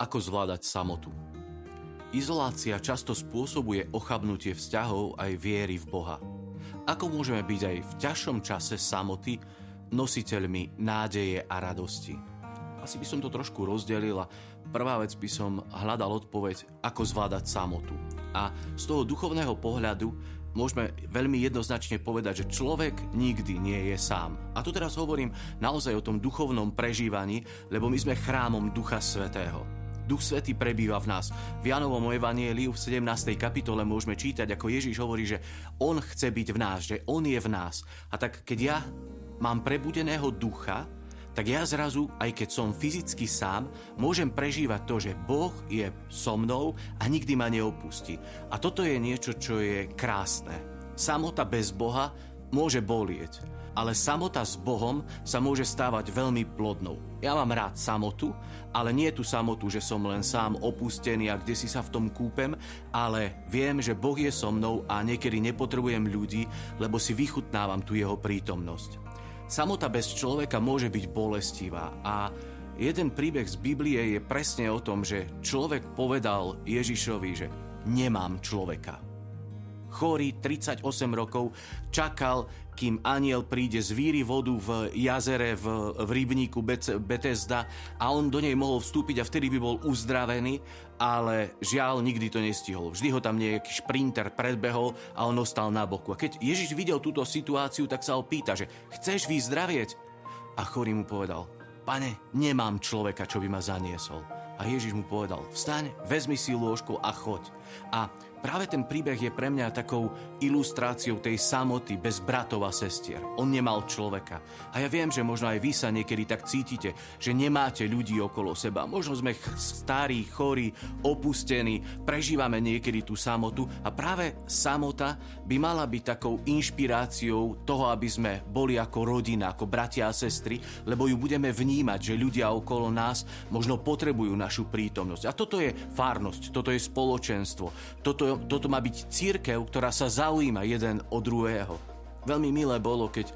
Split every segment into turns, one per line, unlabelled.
Ako zvládať samotu? Izolácia často spôsobuje ochabnutie vzťahov aj viery v Boha. Ako môžeme byť aj v ťažšom čase samoty nositeľmi nádeje a radosti? Asi by som to trošku rozdelil a prvá vec by som hľadal odpoveď, ako zvládať samotu. A z toho duchovného pohľadu môžeme veľmi jednoznačne povedať, že človek nikdy nie je sám. A tu teraz hovorím naozaj o tom duchovnom prežívaní, lebo my sme chrámom Ducha Svetého. Duch Svetý prebýva v nás. V Janovom evanieliu v 17. kapitole môžeme čítať, ako Ježíš hovorí, že On chce byť v nás, že On je v nás. A tak keď ja mám prebudeného ducha, tak ja zrazu, aj keď som fyzicky sám, môžem prežívať to, že Boh je so mnou a nikdy ma neopustí. A toto je niečo, čo je krásne. Samota bez Boha môže bolieť, ale samota s Bohom sa môže stávať veľmi plodnou. Ja mám rád samotu, ale nie tú samotu, že som len sám opustený a kde si sa v tom kúpem, ale viem, že Boh je so mnou a niekedy nepotrebujem ľudí, lebo si vychutnávam tu jeho prítomnosť. Samota bez človeka môže byť bolestivá a jeden príbeh z Biblie je presne o tom, že človek povedal Ježišovi, že nemám človeka. Chorý 38 rokov čakal, kým aniel príde z víry vodu v jazere v, v rybníku Betesda a on do nej mohol vstúpiť a vtedy by bol uzdravený, ale žiaľ nikdy to nestihol. Vždy ho tam nejaký šprinter predbehol a on ostal na boku. A keď Ježiš videl túto situáciu, tak sa ho pýta, že chceš vyzdravieť? A chorý mu povedal, pane, nemám človeka, čo by ma zaniesol. A Ježiš mu povedal, vstaň, vezmi si lôžko a choď. A Práve ten príbeh je pre mňa takou ilustráciou tej samoty bez bratov a sestier. On nemal človeka. A ja viem, že možno aj vy sa niekedy tak cítite, že nemáte ľudí okolo seba. Možno sme starí, chorí, opustení, prežívame niekedy tú samotu a práve samota by mala byť takou inšpiráciou toho, aby sme boli ako rodina, ako bratia a sestry, lebo ju budeme vnímať, že ľudia okolo nás možno potrebujú našu prítomnosť. A toto je fárnosť, toto je spoločenstvo, toto toto má byť církev, ktorá sa zaujíma jeden od druhého. Veľmi milé bolo, keď uh,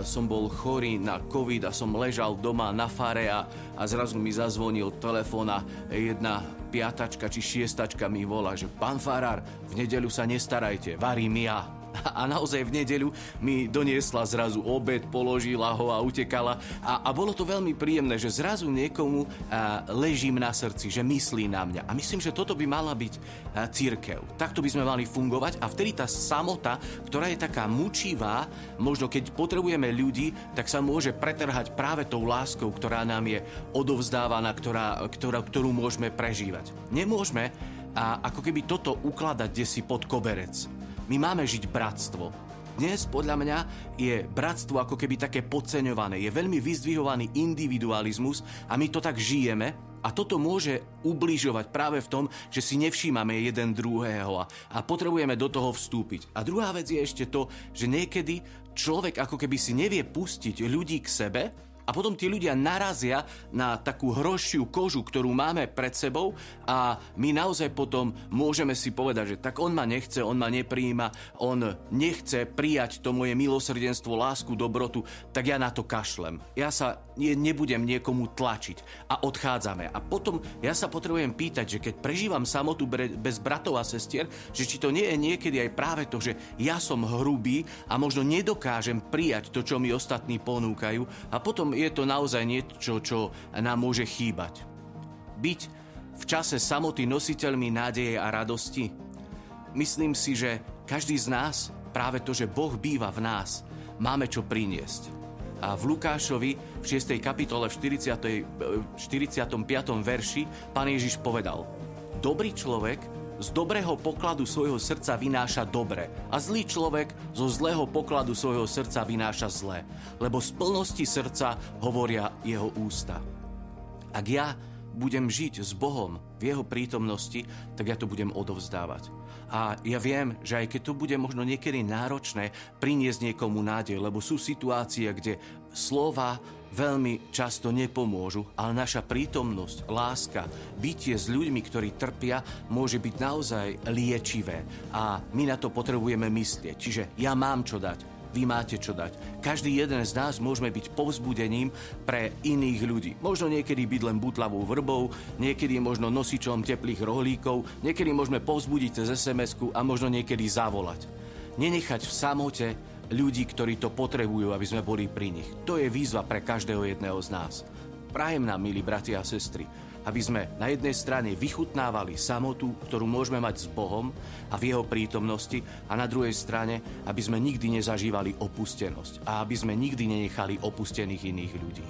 som bol chorý na covid a som ležal doma na fare a, a zrazu mi zazvonil telefón a jedna piatačka či šiestačka mi volá, že pán farár, v nedeľu sa nestarajte, varím ja. A naozaj v nedeľu mi doniesla zrazu obed, položila ho a utekala. A, a bolo to veľmi príjemné, že zrazu niekomu a, ležím na srdci, že myslí na mňa. A myslím, že toto by mala byť a, církev. Takto by sme mali fungovať a vtedy tá samota, ktorá je taká mučivá, možno keď potrebujeme ľudí, tak sa môže pretrhať práve tou láskou, ktorá nám je odovzdávaná, ktorá, ktorá, ktorú môžeme prežívať. Nemôžeme a ako keby toto ukladať desi pod koberec. My máme žiť bratstvo. Dnes podľa mňa je bratstvo ako keby také podceňované. Je veľmi vyzdvihovaný individualizmus a my to tak žijeme a toto môže ubližovať práve v tom, že si nevšímame jeden druhého a, a potrebujeme do toho vstúpiť. A druhá vec je ešte to, že niekedy človek ako keby si nevie pustiť ľudí k sebe, a potom tí ľudia narazia na takú hrošiu kožu, ktorú máme pred sebou a my naozaj potom môžeme si povedať, že tak on ma nechce, on ma nepríjima, on nechce prijať to moje milosrdenstvo, lásku, dobrotu, tak ja na to kašlem. Ja sa nebudem niekomu tlačiť a odchádzame. A potom ja sa potrebujem pýtať, že keď prežívam samotu bez bratov a sestier, že či to nie je niekedy aj práve to, že ja som hrubý a možno nedokážem prijať to, čo mi ostatní ponúkajú a je to naozaj niečo, čo nám môže chýbať. Byť v čase samoty nositeľmi nádeje a radosti. Myslím si, že každý z nás, práve to, že Boh býva v nás, máme čo priniesť. A v Lukášovi v 6. kapitole v 40. 45. verši pán Ježiš povedal Dobrý človek z dobrého pokladu svojho srdca vynáša dobre a zlý človek zo zlého pokladu svojho srdca vynáša zlé, lebo z plnosti srdca hovoria jeho ústa. Ak ja budem žiť s Bohom v jeho prítomnosti, tak ja to budem odovzdávať. A ja viem, že aj keď to bude možno niekedy náročné priniesť niekomu nádej, lebo sú situácie, kde slova veľmi často nepomôžu, ale naša prítomnosť, láska, bytie s ľuďmi, ktorí trpia, môže byť naozaj liečivé. A my na to potrebujeme myslieť. Čiže ja mám čo dať, vy máte čo dať. Každý jeden z nás môžeme byť povzbudením pre iných ľudí. Možno niekedy byť len butlavou vrbou, niekedy možno nosičom teplých rohlíkov, niekedy môžeme povzbudiť cez sms a možno niekedy zavolať. Nenechať v samote ľudí, ktorí to potrebujú, aby sme boli pri nich. To je výzva pre každého jedného z nás. Prajem nám, milí bratia a sestry, aby sme na jednej strane vychutnávali samotu, ktorú môžeme mať s Bohom a v Jeho prítomnosti a na druhej strane, aby sme nikdy nezažívali opustenosť a aby sme nikdy nenechali opustených iných ľudí.